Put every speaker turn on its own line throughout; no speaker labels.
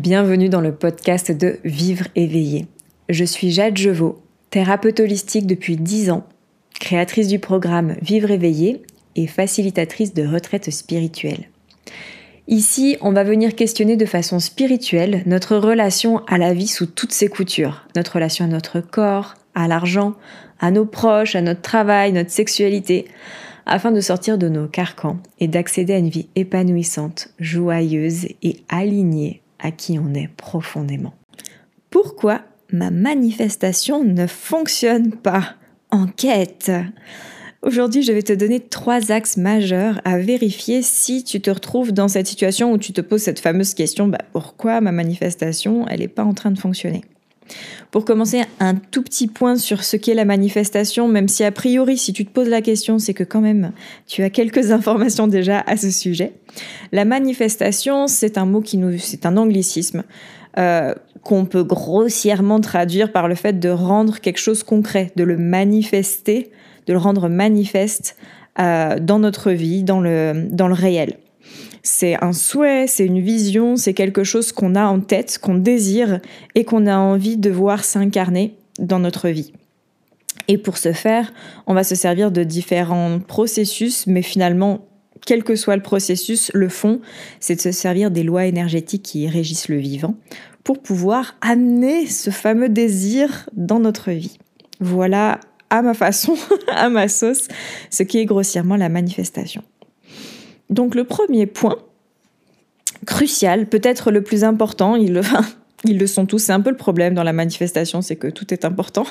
Bienvenue dans le podcast de Vivre éveillé. Je suis Jade Jevaux, thérapeute holistique depuis 10 ans, créatrice du programme Vivre éveillé et facilitatrice de retraite spirituelle. Ici, on va venir questionner de façon spirituelle notre relation à la vie sous toutes ses coutures, notre relation à notre corps, à l'argent, à nos proches, à notre travail, notre sexualité, afin de sortir de nos carcans et d'accéder à une vie épanouissante, joyeuse et alignée à qui on est profondément. Pourquoi ma manifestation ne fonctionne pas Enquête Aujourd'hui, je vais te donner trois axes majeurs à vérifier si tu te retrouves dans cette situation où tu te poses cette fameuse question bah, pourquoi ma manifestation, elle n'est pas en train de fonctionner? Pour commencer, un tout petit point sur ce qu'est la manifestation, même si a priori, si tu te poses la question, c'est que quand même, tu as quelques informations déjà à ce sujet. La manifestation, c'est un mot qui nous, c'est un anglicisme. Euh, qu'on peut grossièrement traduire par le fait de rendre quelque chose concret, de le manifester, de le rendre manifeste euh, dans notre vie, dans le, dans le réel. C'est un souhait, c'est une vision, c'est quelque chose qu'on a en tête, qu'on désire et qu'on a envie de voir s'incarner dans notre vie. Et pour ce faire, on va se servir de différents processus, mais finalement, quel que soit le processus, le fond, c'est de se servir des lois énergétiques qui régissent le vivant pour pouvoir amener ce fameux désir dans notre vie. Voilà à ma façon, à ma sauce, ce qui est grossièrement la manifestation. Donc le premier point, crucial, peut-être le plus important, ils le, sont tous, c'est un peu le problème dans la manifestation, c'est que tout est important,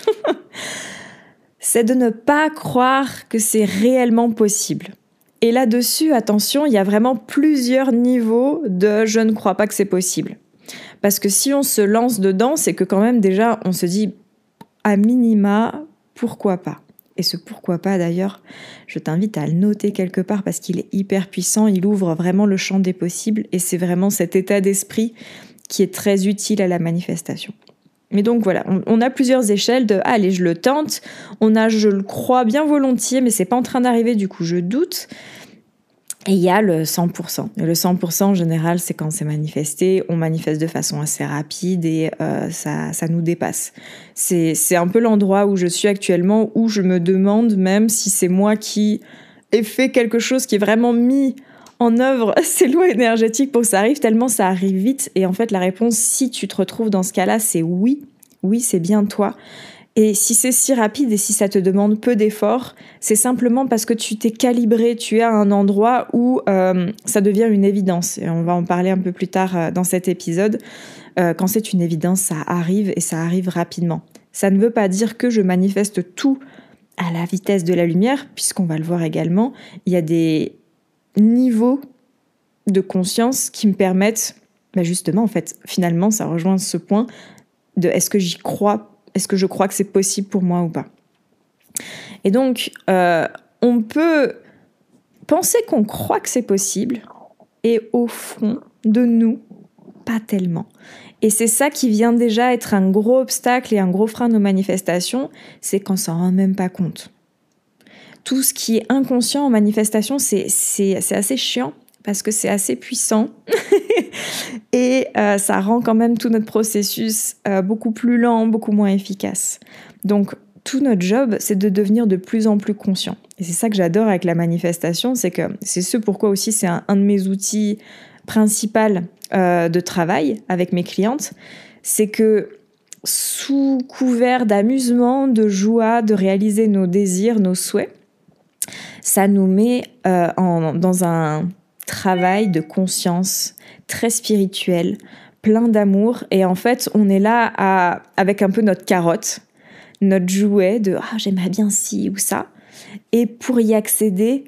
c'est de ne pas croire que c'est réellement possible. Et là-dessus, attention, il y a vraiment plusieurs niveaux de je ne crois pas que c'est possible. Parce que si on se lance dedans, c'est que quand même déjà, on se dit, à minima, pourquoi pas? Et ce pourquoi pas d'ailleurs, je t'invite à le noter quelque part parce qu'il est hyper puissant, il ouvre vraiment le champ des possibles et c'est vraiment cet état d'esprit qui est très utile à la manifestation. Mais donc voilà, on, a plusieurs échelles de allez, je le tente, on a je le crois bien volontiers, mais c'est pas en train d'arriver, du coup je doute. Et il y a le 100%. Et le 100% en général, c'est quand c'est manifesté, on manifeste de façon assez rapide et euh, ça, ça nous dépasse. C'est, un peu l'endroit où je suis actuellement, où je me demande même si c'est moi qui ai fait quelque chose qui est vraiment mis en œuvre ces lois énergétiques pour que ça arrive, tellement ça arrive vite. Et en fait, la réponse, si tu te retrouves dans ce cas-là, c'est oui. Oui, c'est bien toi. Et si c'est si rapide et si ça te demande peu d'efforts, c'est simplement parce que tu t'es calibré, tu es à un endroit où euh, ça devient une évidence. Et on va en parler un peu plus tard euh, dans cet épisode. Euh, quand c'est une évidence, ça arrive et ça arrive rapidement. Ça ne veut pas dire que je manifeste tout à la vitesse de la lumière, puisqu'on va le voir également. Il y a des niveaux de conscience qui me permettent, bah justement, en fait, finalement, ça rejoint ce point de est-ce que j'y crois est-ce que je crois que c'est possible pour moi ou pas? Et donc, euh, on peut penser qu'on croit que c'est possible, et au fond de nous, pas tellement. Et c'est ça qui vient déjà être un gros obstacle et un gros frein de nos manifestations, c'est qu'on s'en rend même pas compte. Tout ce qui est inconscient en manifestation, c'est assez chiant parce que c'est assez puissant et euh, ça rend quand même tout notre processus euh, beaucoup plus lent, beaucoup moins efficace. Donc tout notre job, c'est de devenir de plus en plus conscient. Et c'est ça que j'adore avec la manifestation, c'est que c'est ce pourquoi aussi c'est un, de mes outils principaux euh, de travail avec mes clientes, c'est que sous couvert d'amusement, de joie, de réaliser nos désirs, nos souhaits, ça nous met dans un travail de conscience très spirituel, plein d'amour. Et en fait, on est là avec un peu notre carotte, notre jouet de ah, j'aimerais bien ci ou ça. Et pour y accéder,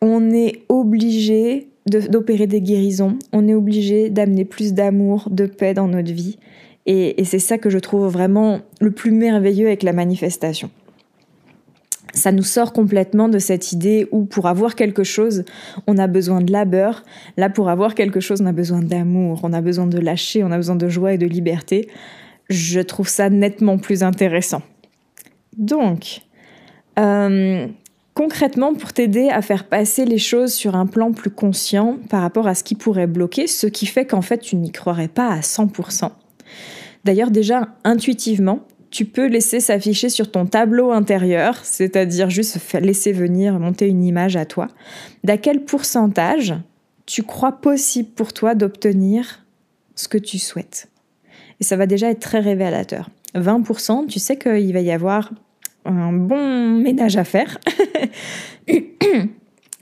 on est obligé d'opérer des guérisons, on est obligé d'amener plus d'amour, de paix dans notre vie. et c'est ça que je trouve vraiment le plus merveilleux avec la manifestation ça nous sort complètement de cette idée où pour avoir quelque chose, on a besoin de labeur. Là, pour avoir quelque chose, on a besoin d'amour, on a besoin de lâcher, on a besoin de joie et de liberté. Je trouve ça nettement plus intéressant. Donc, euh, Concrètement, pour t'aider à faire passer les choses sur un plan plus conscient par rapport à ce qui pourrait bloquer, ce qui fait qu'en fait tu n'y croirais pas à 100%. D'ailleurs déjà intuitivement, tu peux laisser s'afficher sur ton tableau intérieur, c'est-à-dire juste laisser venir monter une image à toi, d'à quel pourcentage tu crois possible pour toi d'obtenir ce que tu souhaites? Et ça va déjà être très révélateur. 20%, tu sais qu'il va y avoir un bon ménage à faire.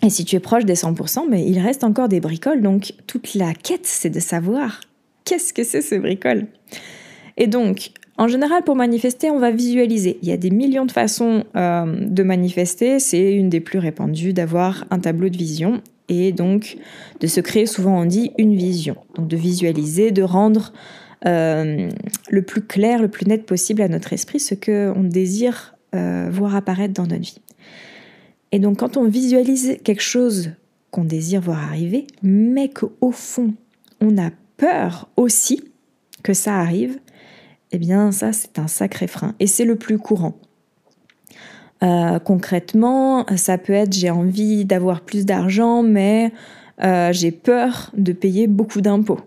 Et si tu es proche des 100%, mais il reste encore des bricoles. Donc toute la quête, c'est de savoir qu'est-ce que c'est ces bricoles? Et donc, en général, pour manifester, on va visualiser. Il y a des millions de façons euh, de manifester. C'est une des plus répandues d'avoir un tableau de vision et donc de se créer, souvent on dit, une vision. Donc de visualiser, de rendre euh, le plus clair, le plus net possible à notre esprit ce qu'on désire euh, voir apparaître dans notre vie. Et donc quand on visualise quelque chose qu'on désire voir arriver, mais qu'au fond on a peur aussi que ça arrive, eh bien ça c'est un sacré frein. Et c'est le plus courant. Euh, concrètement, ça peut être j'ai envie d'avoir plus d'argent, mais euh, j'ai peur de payer beaucoup d'impôts.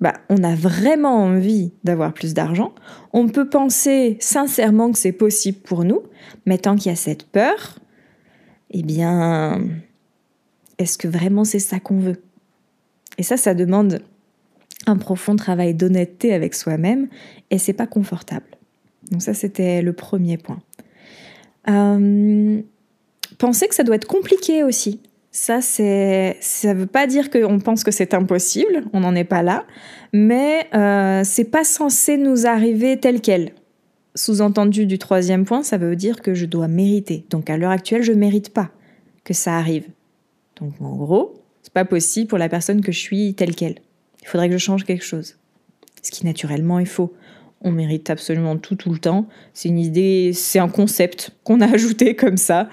Bah, on a vraiment envie d'avoir plus d'argent. On peut penser sincèrement que c'est possible pour nous, mais tant qu'il y a cette peur, eh bien, est-ce que vraiment c'est ça qu'on veut? Et ça, ça demande un profond travail d'honnêteté avec soi-même, et c'est pas confortable. Donc ça, c'était le premier point. Euh, pensez que ça doit être compliqué aussi. Ça, c'est, ça veut pas dire qu'on pense que c'est impossible, on n'en est pas là, mais euh, c'est pas censé nous arriver tel quel. Sous-entendu du troisième point, ça veut dire que je dois mériter. Donc à l'heure actuelle, je mérite pas que ça arrive. Donc en gros, c'est pas possible pour la personne que je suis telle quelle. Il faudrait que je change quelque chose. Ce qui naturellement est faux on mérite absolument tout tout le temps. C'est une idée, c'est un concept qu'on a ajouté comme ça,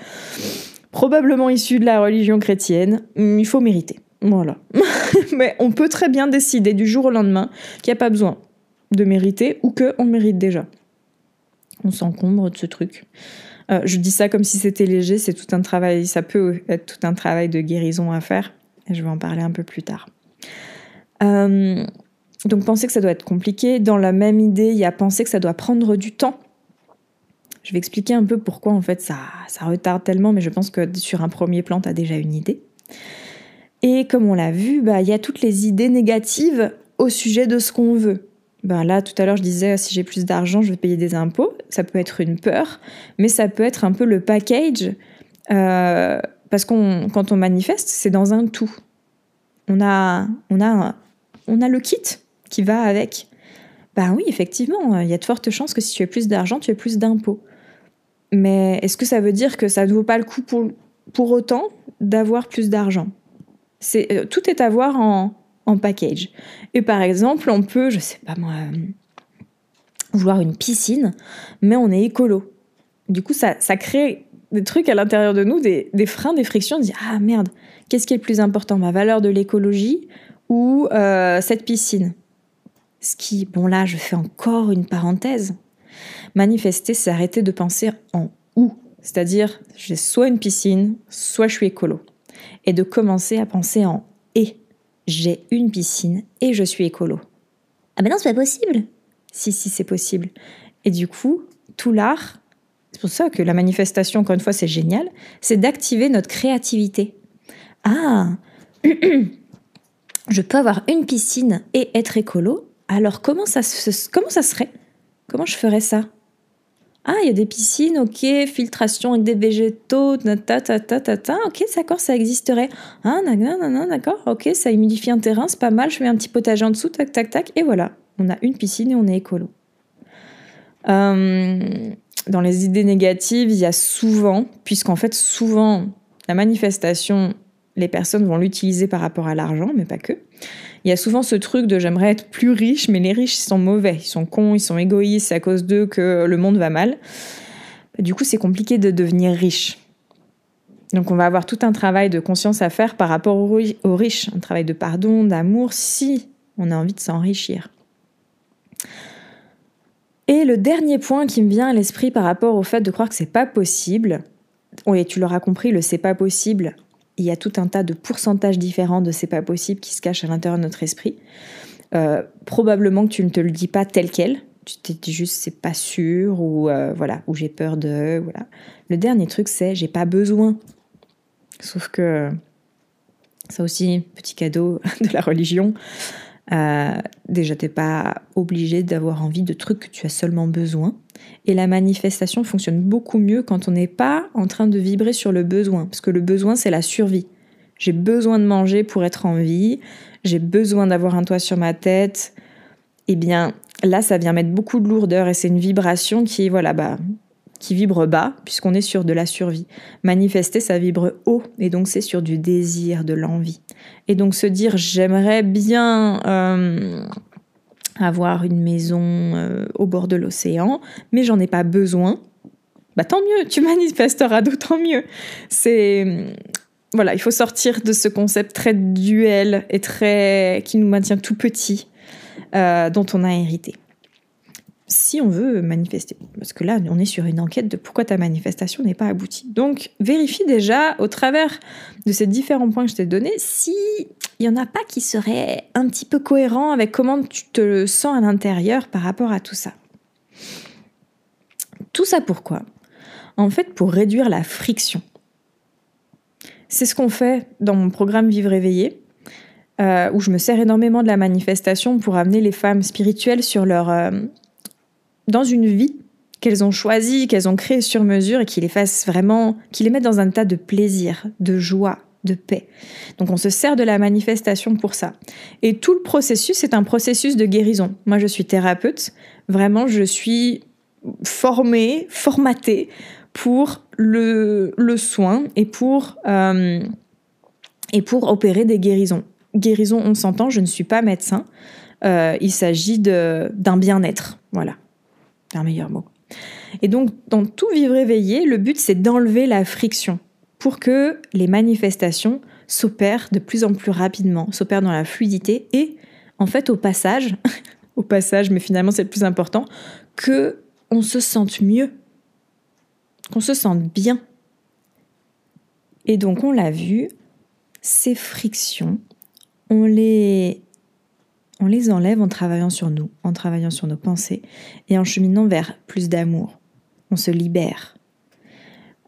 probablement issu de la religion chrétienne. Il faut mériter. Voilà. Mais on peut très bien décider du jour au lendemain qu'il n'y a pas besoin de mériter ou qu'on mérite déjà. On s'encombre de ce truc. Euh, je dis ça comme si c'était léger, c'est tout un travail, ça peut être tout un travail de guérison à faire. Je vais en parler un peu plus tard. Euh, donc penser que ça doit être compliqué. Dans la même idée, il y a penser que ça doit prendre du temps. Je vais expliquer un peu pourquoi en fait ça, ça retarde tellement, mais je pense que sur un premier plan, tu as déjà une idée. Et comme on l'a vu, bah, il y a toutes les idées négatives au sujet de ce qu'on veut. Ben là, tout à l'heure, je disais, si j'ai plus d'argent, je vais payer des impôts. Ça peut être une peur, mais ça peut être un peu le package. Euh, parce qu'on, quand on manifeste, c'est dans un tout. On a, on a, on a le kit qui va avec. Ben oui, effectivement, il y a de fortes chances que si tu as plus d'argent, tu aies plus d'impôts. Mais est-ce que ça veut dire que ça ne vaut pas le coup pour, autant d'avoir plus d'argent? Euh, Tout est à voir en, en, package. Et par exemple, on peut, je sais pas moi, euh, vouloir une piscine, mais on est écolo. Du coup, ça, ça crée des trucs à l'intérieur de nous, des, des freins, des frictions. On dit Ah merde, qu'est-ce qui est le plus important? Ma valeur de l'écologie ou euh, cette piscine ce qui, bon là, je fais encore une parenthèse. Manifester, c'est arrêter de penser en ou. C'est-à-dire, j'ai soit une piscine, soit je suis écolo. Et de commencer à penser en et. J'ai une piscine et je suis écolo. Ah ben non, c'est pas possible. Si, si, c'est possible. Et du coup, tout l'art, c'est pour ça que la manifestation, encore une fois, c'est génial, c'est d'activer notre créativité. Ah, je peux avoir une piscine et être écolo. Alors comment ça, serait? Comment je ferais ça? Ah, il y a des piscines, ok, filtration avec des végétaux, ta ta ta ta ta, ok, d'accord, ça existerait. Ah, d'accord, ok, ça humidifie un terrain, c'est pas mal, je mets un petit potager en dessous, tac tac tac, et voilà, on a une piscine et on est écolo. Euh, dans les idées négatives, il y a souvent, puisqu'en fait souvent la manifestation, les personnes vont l'utiliser par rapport à l'argent, mais pas que. Il y a souvent ce truc de j'aimerais être plus riche, mais les riches, sont mauvais, ils sont cons, ils sont égoïstes, c'est à cause d'eux que le monde va mal. Du coup, c'est compliqué de devenir riche. Donc on va avoir tout un travail de conscience à faire par rapport aux riches, un travail de pardon, d'amour, si on a envie de s'enrichir. Et le dernier point qui me vient à l'esprit par rapport au fait de croire que c'est pas possible, oui, tu l'auras compris, le c'est pas possible, il y a tout un tas de pourcentages différents de c'est pas possible qui se cachent à l'intérieur de notre esprit. Euh, probablement que tu ne te le dis pas tel quel, tu t'es dit juste c'est pas sûr ou euh, voilà ou j'ai peur de voilà. Le dernier truc c'est j'ai pas besoin. Sauf que ça aussi petit cadeau de la religion. Euh, déjà t'es pas obligé d'avoir envie de trucs que tu as seulement besoin. Et la manifestation fonctionne beaucoup mieux quand on n'est pas en train de vibrer sur le besoin, parce que le besoin c'est la survie. J'ai besoin de manger pour être en vie, j'ai besoin d'avoir un toit sur ma tête. Eh bien, là, ça vient mettre beaucoup de lourdeur et c'est une vibration qui, voilà, bah, qui vibre bas, puisqu'on est sur de la survie. Manifester, ça vibre haut, et donc c'est sur du désir, de l'envie. Et donc se dire, j'aimerais bien euh, avoir une maison euh, au bord de l'océan, mais j'en ai pas besoin, bah tant mieux, tu manifesteras d'autant mieux. C'est voilà, il faut sortir de ce concept très duel et très qui nous maintient tout petit euh, dont on a hérité. Si on veut manifester, parce que là, on est sur une enquête de pourquoi ta manifestation n'est pas aboutie. Donc, vérifie déjà, au travers de ces différents points que je t'ai donnés, s'il n'y en a pas qui seraient un petit peu cohérents avec comment tu te sens à l'intérieur par rapport à tout ça. Tout ça pourquoi? En fait, pour réduire la friction. C'est ce qu'on fait dans mon programme Vivre éveillé. Euh, où je me sers énormément de la manifestation pour amener les femmes spirituelles sur leur, euh, dans une vie qu'elles ont choisie, qu'elles ont créée sur mesure et qui les fassent vraiment, qui les mettent dans un tas de plaisir, de joie, de paix. Donc on se sert de la manifestation pour ça. Et tout le processus est un processus de guérison. Moi je suis thérapeute, vraiment je suis formée, formatée pour le, le soin et pour, euh, et pour opérer des guérisons guérison, on s'entend, je ne suis pas médecin. Euh, il s'agit d'un bien-être. Voilà, un meilleur mot. Et donc, dans tout vivre éveillé, le but, c'est d'enlever la friction pour que les manifestations s'opèrent de plus en plus rapidement, s'opèrent dans la fluidité et, en fait, au passage, au passage, mais finalement, c'est le plus important, que on se sente mieux, qu'on se sente bien. Et donc, on l'a vu, ces frictions, on les, on les enlève en travaillant sur nous, en travaillant sur nos pensées et en cheminant vers plus d'amour. On se libère.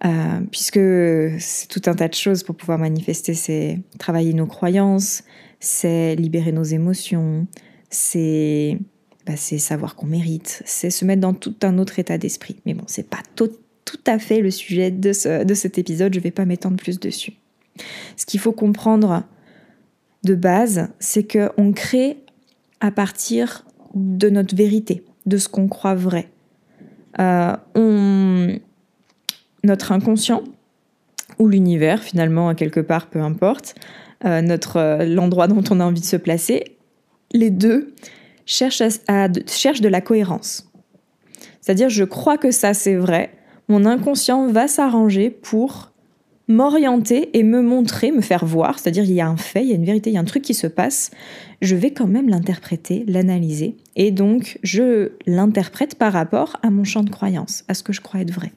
Euh, puisque c'est tout un tas de choses pour pouvoir manifester, c'est travailler nos croyances, c'est libérer nos émotions, c'est bah, savoir qu'on mérite, c'est se mettre dans tout un autre état d'esprit. Mais bon, c'est pas tout, à fait le sujet de, de cet épisode, je vais pas m'étendre plus dessus. Ce qu'il faut comprendre de base, c'est qu'on crée à partir de notre vérité, de ce qu'on croit vrai. Euh. Notre inconscient, ou l'univers finalement, quelque part, peu importe, euh, notre euh, l'endroit dont on a envie de se placer, les deux cherchent, à, cherchent de la cohérence. C'est-à-dire, je crois que ça c'est vrai, mon inconscient va s'arranger pour m'orienter et me montrer, me faire voir, c'est-à-dire il y a un fait, il y a une vérité, il y a un truc qui se passe, je vais quand même l'interpréter, l'analyser, et donc je l'interprète par rapport à mon champ de croyance, à ce que je crois être vrai.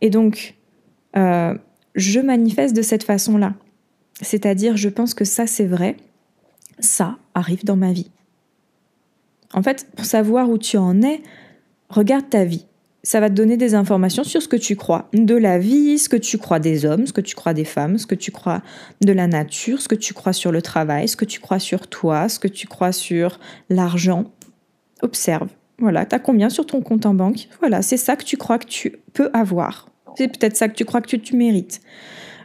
Et donc, euh, je manifeste de cette façon-là, c'est-à-dire je pense que ça c'est vrai, ça arrive dans ma vie. En fait, pour savoir où tu en es, regarde ta vie ça va te donner des informations sur ce que tu crois de la vie, ce que tu crois des hommes, ce que tu crois des femmes, ce que tu crois de la nature, ce que tu crois sur le travail, ce que tu crois sur toi, ce que tu crois sur l'argent. Observe. Voilà, tu as combien sur ton compte en banque Voilà, c'est ça que tu crois que tu peux avoir. C'est peut-être ça que tu crois que tu, mérites.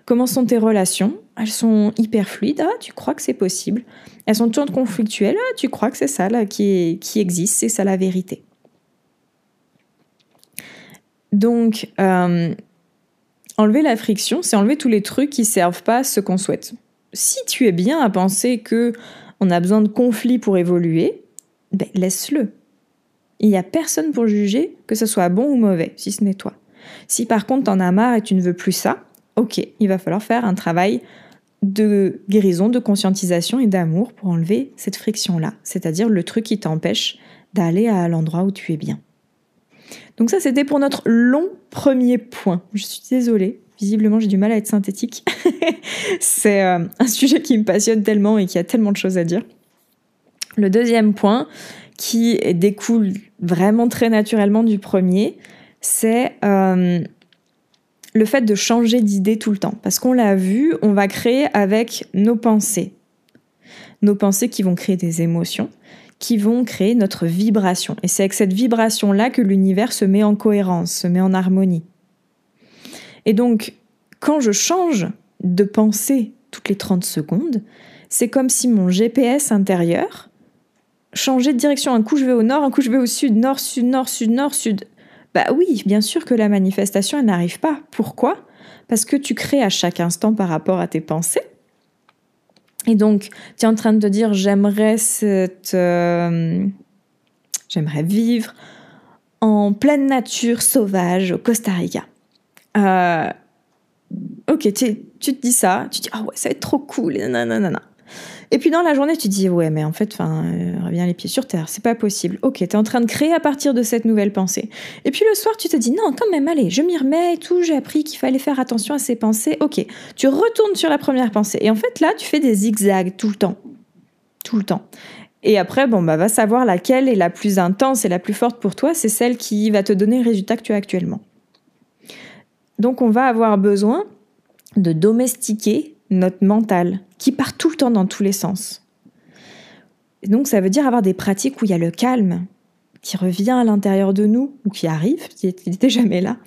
Comment sont tes relations Elles sont hyper fluides. Ah, tu crois que c'est possible. Elles sont toujours conflictuelles. Ah, tu crois que c'est ça qui existe, c'est ça la vérité. Donc, euh, enlever la friction, c'est enlever tous les trucs qui servent pas à ce qu'on souhaite. Si tu es bien à penser que on a besoin de conflits pour évoluer, ben laisse-le. Il n'y a personne pour juger que ce soit bon ou mauvais, si ce n'est toi. Si par contre t'en as marre et tu ne veux plus ça, ok, il va falloir faire un travail de guérison, de conscientisation et d'amour pour enlever cette friction-là, c'est-à-dire le truc qui t'empêche d'aller à l'endroit où tu es bien. Donc ça, c'était pour notre long premier point. Je suis désolée. Visiblement, j'ai du mal à être synthétique. c'est euh, un sujet qui me passionne tellement et qui a tellement de choses à dire. Le deuxième point, qui découle vraiment très naturellement du premier, c'est euh, le fait de changer d'idée tout le temps. Parce qu'on l'a vu, on va créer avec nos pensées. Nos pensées qui vont créer des émotions, qui vont créer notre vibration. Et c'est avec cette vibration-là que l'univers se met en cohérence, se met en harmonie. Et donc, quand je change de pensée toutes les 30 secondes, c'est comme si mon GPS intérieur changeait de direction. Un coup je vais au nord, un coup je vais au sud, nord, sud, nord, sud, nord, sud. Bah oui, bien sûr que la manifestation, elle n'arrive pas. Pourquoi? Parce que tu crées à chaque instant par rapport à tes pensées. Et donc, tu es en train de te dire, j'aimerais cette... Euh, j'aimerais vivre en pleine nature sauvage au Costa Rica. Euh, ok, tu, tu, te dis ça, tu te dis, ah ouais, ça va être trop cool, nanana. Et puis dans la journée, tu te dis, ouais, mais en fait, enfin, euh, reviens les pieds sur terre, c'est pas possible. Ok, tu es en train de créer à partir de cette nouvelle pensée. Et puis le soir, tu te dis, non, quand même, allez, je m'y remets et tout, j'ai appris qu'il fallait faire attention à ces pensées. Ok, tu retournes sur la première pensée. Et en fait, là, tu fais des zigzags tout le temps. Tout le temps. Et après, bon, bah, va savoir laquelle est la plus intense et la plus forte pour toi, c'est celle qui va te donner le résultat que tu as actuellement. Donc, on va avoir besoin de domestiquer notre mental, qui part tout le temps dans tous les sens. donc ça veut dire avoir des pratiques où il y a le calme qui revient à l'intérieur de nous, ou qui arrive, qui n'était jamais là,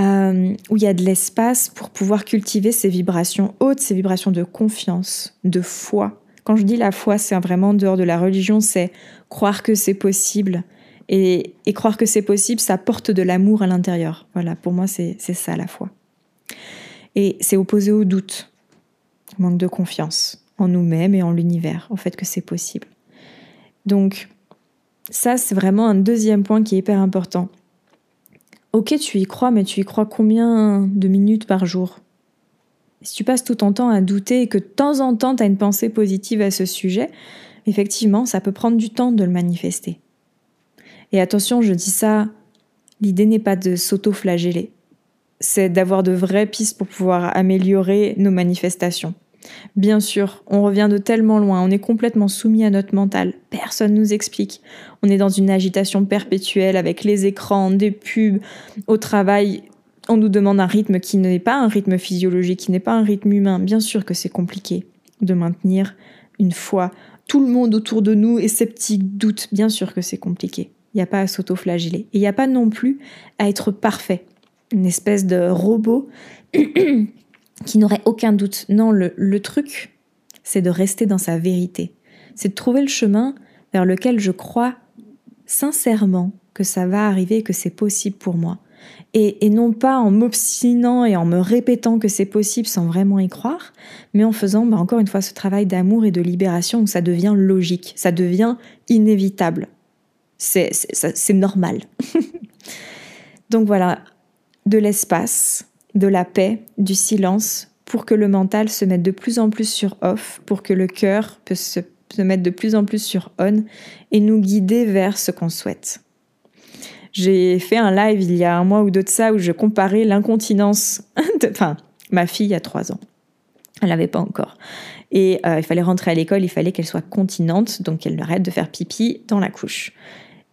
euh, où il y a de l'espace pour pouvoir cultiver ces vibrations hautes, ces vibrations de confiance, de foi. Quand je dis la foi, c'est vraiment en dehors de la religion, c'est croire que c'est possible. Et, et, croire que c'est possible, ça porte de l'amour à l'intérieur. Voilà, pour moi, c'est ça la foi. Et c'est opposé au doute manque de confiance en nous-mêmes et en l'univers, au fait que c'est possible. Donc, ça, c'est vraiment un deuxième point qui est hyper important. Ok, tu y crois, mais tu y crois combien de minutes par jour? Si tu passes tout ton temps à douter et que de temps en temps, tu as une pensée positive à ce sujet, effectivement, ça peut prendre du temps de le manifester. Et attention, je dis ça, l'idée n'est pas de s'auto-flageller, c'est d'avoir de vraies pistes pour pouvoir améliorer nos manifestations. Bien sûr, on revient de tellement loin, on est complètement soumis à notre mental, personne nous explique. On est dans une agitation perpétuelle avec les écrans, des pubs, au travail, on nous demande un rythme qui n'est pas un rythme physiologique, qui n'est pas un rythme humain. Bien sûr que c'est compliqué de maintenir une foi. Tout le monde autour de nous est sceptique, doute. Bien sûr que c'est compliqué. Il n'y a pas à s'auto-flageller. Et il n'y a pas non plus à être parfait. Une espèce de robot qui n'aurait aucun doute. Non, le, truc, c'est de rester dans sa vérité. C'est de trouver le chemin vers lequel je crois sincèrement que ça va arriver et que c'est possible pour moi. Et, non pas en m'obstinant et en me répétant que c'est possible sans vraiment y croire, mais en faisant bah, encore une fois ce travail d'amour et de libération où ça devient logique, ça devient inévitable. C'est normal. Donc voilà, de l'espace, de la paix, du silence, pour que le mental se mette de plus en plus sur off, pour que le cœur puisse se, mettre de plus en plus sur on et nous guider vers ce qu'on souhaite. J'ai fait un live il y a un mois ou deux de ça où je comparais l'incontinence, enfin ma fille a trois ans, elle n'avait pas encore. Et euh, il fallait rentrer à l'école, il fallait qu'elle soit continente, donc qu'elle arrête de faire pipi dans la couche.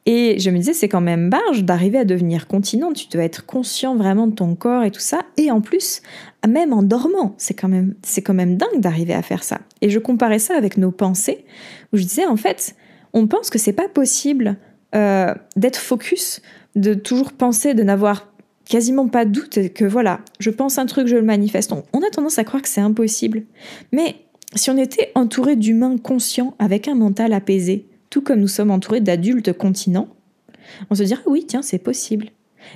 Et je me disais, c'est quand même barge d'arriver à devenir continent. Tu dois être conscient vraiment de ton corps et tout ça. Et en plus, même en dormant, c'est quand même, c'est quand même dingue d'arriver à faire ça. Et je comparais ça avec nos pensées, où je disais, en fait, on pense que c'est pas possible euh, d'être focus, de toujours penser, de n'avoir quasiment pas de doute que voilà, je pense un truc, je le manifeste. On, on a tendance à croire que c'est impossible. Mais si on était entouré d'humains conscients avec un mental apaisé, tout comme nous sommes entourés d'adultes continents, on se dirait oui, tiens, c'est possible.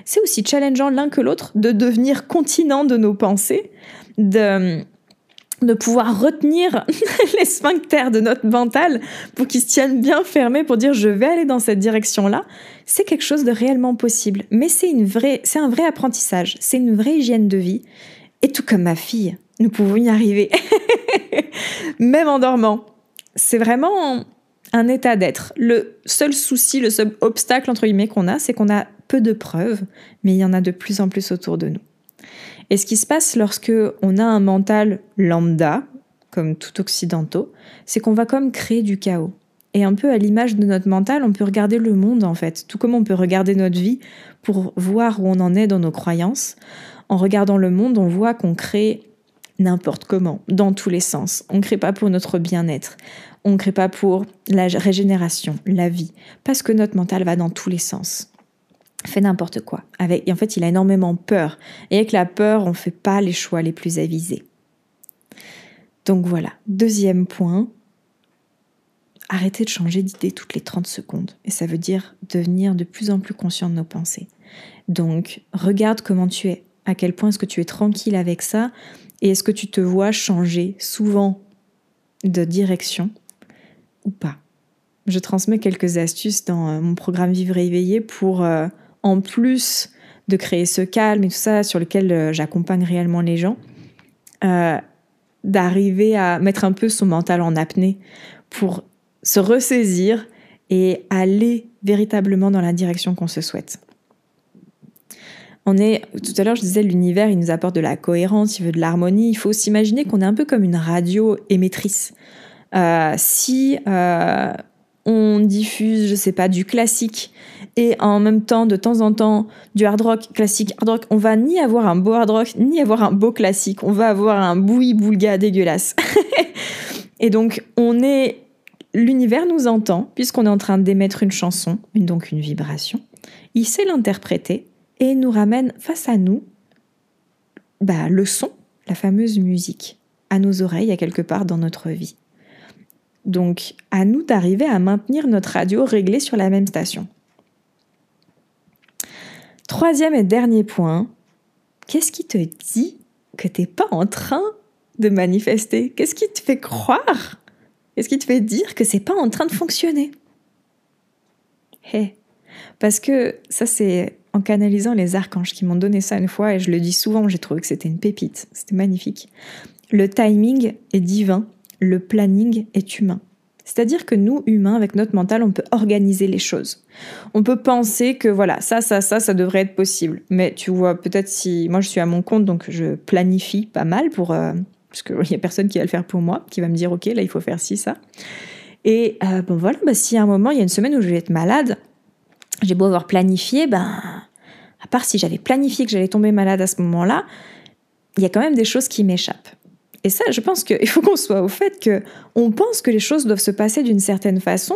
C'est aussi challengeant l'un que l'autre de devenir continent de nos pensées, de, de pouvoir retenir les sphincters de notre mental pour qu'ils se tiennent bien fermés pour dire je vais aller dans cette direction-là. C'est quelque chose de réellement possible. Mais c'est une vraie, c'est un vrai apprentissage, c'est une vraie hygiène de vie. Et tout comme ma fille, nous pouvons y arriver. Même en dormant. C'est vraiment un état d'être. Le seul souci, le seul obstacle entre guillemets qu'on a, c'est qu'on a peu de preuves, mais il y en a de plus en plus autour de nous. Et ce qui se passe lorsque on a un mental lambda, comme tout occidentaux, c'est qu'on va comme créer du chaos. Et un peu à l'image de notre mental, on peut regarder le monde en fait, tout comme on peut regarder notre vie pour voir où on en est dans nos croyances. En regardant le monde, on voit qu'on crée n'importe comment, dans tous les sens. On ne crée pas pour notre bien-être. On ne crée pas pour la régénération, la vie, parce que notre mental va dans tous les sens. Fait n'importe quoi. Avec, et en fait, il a énormément peur. Et avec la peur, on ne fait pas les choix les plus avisés. Donc voilà, deuxième point, arrêter de changer d'idée toutes les 30 secondes. Et ça veut dire devenir de plus en plus conscient de nos pensées. Donc, regarde comment tu es, à quel point est-ce que tu es tranquille avec ça, et est-ce que tu te vois changer souvent de direction ou pas? Je transmets quelques astuces dans euh, mon programme Vivre et éveillé pour, euh, en plus de créer ce calme et tout ça, sur lequel euh, j'accompagne réellement les gens, d'arriver à mettre un peu son mental en apnée pour se ressaisir et aller véritablement dans la direction qu'on se souhaite. On est, tout à l'heure je disais, l'univers, il nous apporte de la cohérence, il veut de l'harmonie. Il faut s'imaginer qu'on est un peu comme une radio émettrice. Euh, si euh, on diffuse, je sais pas, du classique et en même temps, de temps en temps, du hard rock classique, hard rock, on va ni avoir un beau hard rock, ni avoir un beau classique. On va avoir un boui boulga dégueulasse. et donc, on est l'univers nous entend, puisqu'on est en train d'émettre une chanson, donc une vibration. Il sait l'interpréter et nous ramène face à nous bah, le son, la fameuse musique, à nos oreilles, à quelque part dans notre vie. Donc, à nous d'arriver à maintenir notre radio réglée sur la même station. Troisième et dernier point, qu'est-ce qui te dit que tu n'es pas en train de manifester? Qu'est-ce qui te fait croire? Qu'est-ce qui te fait dire que c'est pas en train de fonctionner? Hé Parce que ça, c'est en canalisant les archanges qui m'ont donné ça une fois, et je le dis souvent, j'ai trouvé que c'était une pépite, c'était magnifique. Le timing est divin, le planning est humain. C'est-à-dire que nous, humains, avec notre mental, on peut organiser les choses. On peut penser que voilà, ça, ça, ça, ça devrait être possible. Mais tu vois, peut-être si moi je suis à mon compte, donc je planifie pas mal pour euh, parce qu'il n'y a personne qui va le faire pour moi, qui va me dire, OK, là, il faut faire ci, ça. Et euh, bon, voilà, bah, si à un moment, il y a une semaine où je vais être malade, j'ai beau avoir planifié, ben, à part si j'avais planifié que j'allais tomber malade à ce moment-là, il y a quand même des choses qui m'échappent. Et ça, je pense qu'il faut qu'on soit au fait que on pense que les choses doivent se passer d'une certaine façon,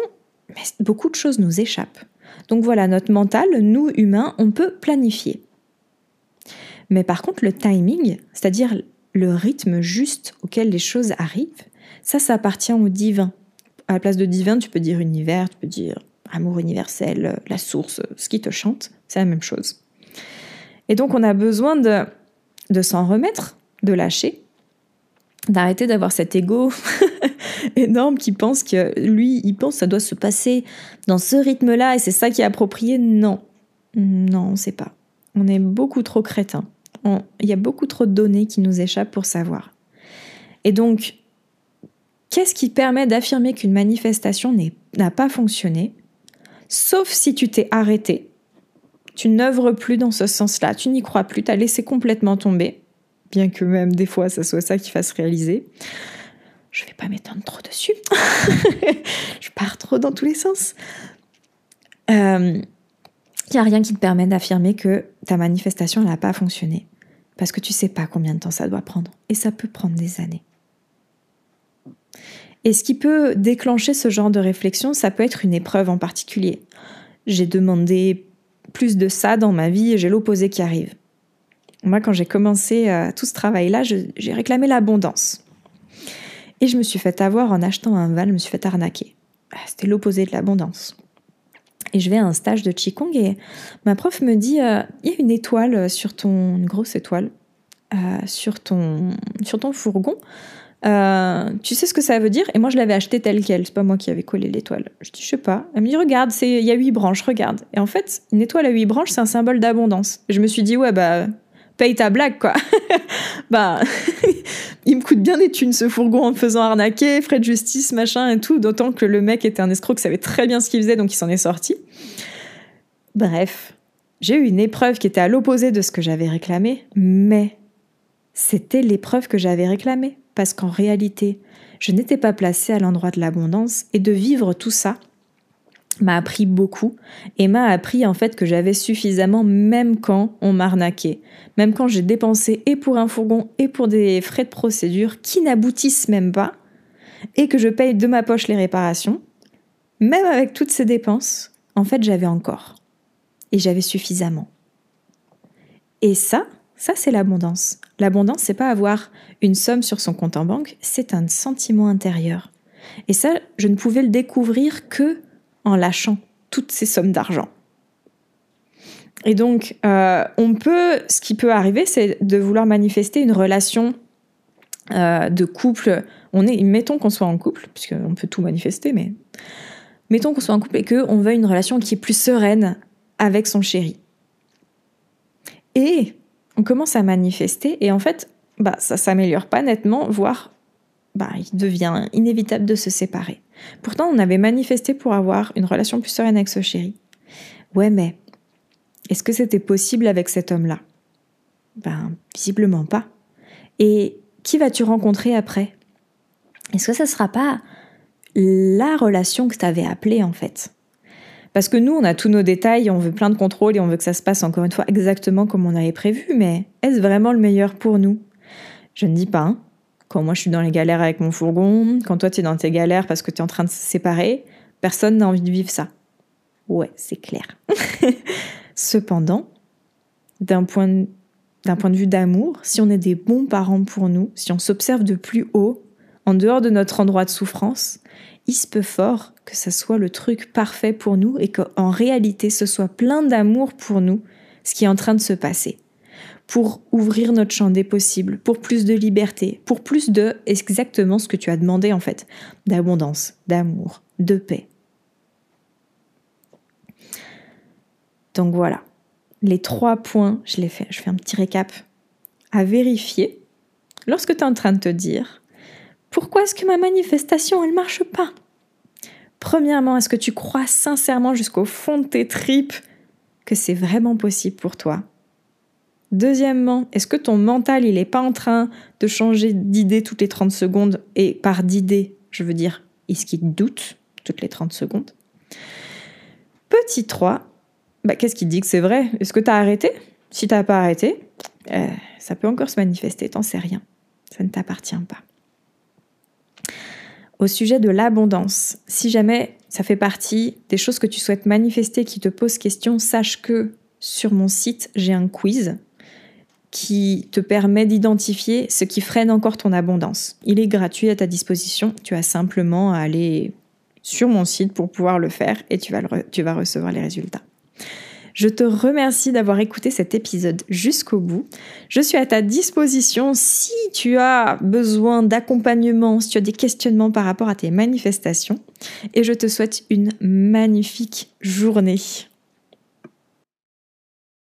mais beaucoup de choses nous échappent. Donc voilà, notre mental, nous humains, on peut planifier. Mais par contre, le timing, c'est-à-dire le rythme juste auquel les choses arrivent, ça, ça appartient au divin. À la place de divin, tu peux dire univers, tu peux dire amour universel, la source, ce qui te chante, c'est la même chose. Et donc, on a besoin de, de s'en remettre, de lâcher, d'arrêter d'avoir cet ego énorme qui pense que lui, il pense que ça doit se passer dans ce rythme-là et c'est ça qui est approprié. Non, non, on sait pas. On est beaucoup trop crétin il y a beaucoup trop de données qui nous échappent pour savoir. Et donc, qu'est-ce qui permet d'affirmer qu'une manifestation n'a pas fonctionné? Sauf si tu t'es arrêté, tu n'œuvres plus dans ce sens-là, tu n'y crois plus, tu as laissé complètement tomber, bien que même des fois ça soit ça qui fasse réaliser. Je vais pas m'étendre trop dessus. je pars trop dans tous les sens. Euh, il n'y a rien qui te permet d'affirmer que ta manifestation n'a pas fonctionné. Parce que tu sais pas combien de temps ça doit prendre. Et ça peut prendre des années. Et ce qui peut déclencher ce genre de réflexion, ça peut être une épreuve en particulier. J'ai demandé plus de ça dans ma vie et j'ai l'opposé qui arrive. Moi, quand j'ai commencé euh, tout ce travail-là, j'ai réclamé l'abondance. Et je me suis fait avoir en achetant un val, je me suis fait arnaquer. Ah, c'était l'opposé de l'abondance. Et je vais à un stage de Qigong et ma prof me dit euh, il y a une étoile sur ton une grosse étoile euh, sur ton sur ton fourgon. Euh, tu sais ce que ça veut dire? Et moi, je l'avais acheté tel quel. C'est pas moi qui avais collé l'étoile. Je dis, je sais pas. Elle me dit, regarde, il y a huit branches, regarde. Et en fait, une étoile à huit branches, c'est un symbole d'abondance. Je me suis dit, ouais, bah, paye ta blague, quoi. bah, il me coûte bien des thunes ce fourgon en me faisant arnaquer, frais de justice, machin et tout. D'autant que le mec était un escroc qui savait très bien ce qu'il faisait, donc il s'en est sorti. Bref. J'ai eu une épreuve qui était à l'opposé de ce que j'avais réclamé, mais c'était l'épreuve que j'avais réclamée, parce qu'en réalité, je n'étais pas placée à l'endroit de l'abondance, et de vivre tout ça m'a appris beaucoup, et m'a appris en fait que j'avais suffisamment même quand on m'arnaquait, même quand j'ai dépensé et pour un fourgon et pour des frais de procédure qui n'aboutissent même pas, et que je paye de ma poche les réparations, même avec toutes ces dépenses, en fait j'avais encore. Et j'avais suffisamment. Et ça, ça c'est l'abondance. L'abondance, c'est pas avoir une somme sur son compte en banque, c'est un sentiment intérieur. Et ça, je ne pouvais le découvrir que en lâchant toutes ces sommes d'argent. Et donc, euh, on peut, ce qui peut arriver, c'est de vouloir manifester une relation euh, de couple. On est, mettons qu'on soit en couple, puisqu'on peut tout manifester, mais mettons qu'on soit en couple et qu'on veuille une relation qui est plus sereine avec son chéri. Et on commence à manifester, et en fait, bah, ça s'améliore pas nettement, voire bah, il devient inévitable de se séparer. Pourtant, on avait manifesté pour avoir une relation plus sereine avec ce chéri. Ouais, mais est-ce que c'était possible avec cet homme-là? Ben, visiblement pas. Et qui vas-tu rencontrer après? Est-ce que ça sera pas la relation que tu avais appelée en fait? Parce que nous, on a tous nos détails, on veut plein de contrôle et on veut que ça se passe encore une fois exactement comme on avait prévu, mais est-ce vraiment le meilleur pour nous? Je ne dis pas. Hein. Quand moi je suis dans les galères avec mon fourgon, quand toi tu es dans tes galères parce que tu es en train de se séparer, personne n'a envie de vivre ça. Ouais, c'est clair. Cependant, d'un point, d'un point de vue d'amour, si on est des bons parents pour nous, si on s'observe de plus haut, en dehors de notre endroit de souffrance, il se peut fort que ça soit le truc parfait pour nous et qu'en réalité ce soit plein d'amour pour nous, ce qui est en train de se passer. Pour ouvrir notre champ des possibles, pour plus de liberté, pour plus de exactement ce que tu as demandé en fait, d'abondance, d'amour, de paix. Donc voilà, les trois points, je les fais, je fais un petit récap à vérifier. Lorsque tu es en train de te dire pourquoi est-ce que ma manifestation elle marche pas? Premièrement, est-ce que tu crois sincèrement jusqu'au fond de tes tripes que c'est vraiment possible pour toi? Deuxièmement, est-ce que ton mental, il n'est pas en train de changer d'idée toutes les 30 secondes? Et par d'idée, je veux dire, est-ce qu'il doute toutes les 30 secondes? Petit 3, bah, qu'est-ce qui dit que c'est vrai? Est-ce que tu as arrêté? Si tu n'as pas arrêté, euh, ça peut encore se manifester, t'en sais rien. Ça ne t'appartient pas. Au sujet de l'abondance, si jamais ça fait partie des choses que tu souhaites manifester qui te posent question, sache que sur mon site, j'ai un quiz qui te permet d'identifier ce qui freine encore ton abondance. Il est gratuit à ta disposition, tu as simplement à aller sur mon site pour pouvoir le faire et tu vas, tu vas recevoir les résultats. Je te remercie d'avoir écouté cet épisode jusqu'au bout. Je suis à ta disposition si tu as besoin d'accompagnement, si tu as des questionnements par rapport à tes manifestations. Et je te souhaite une magnifique journée.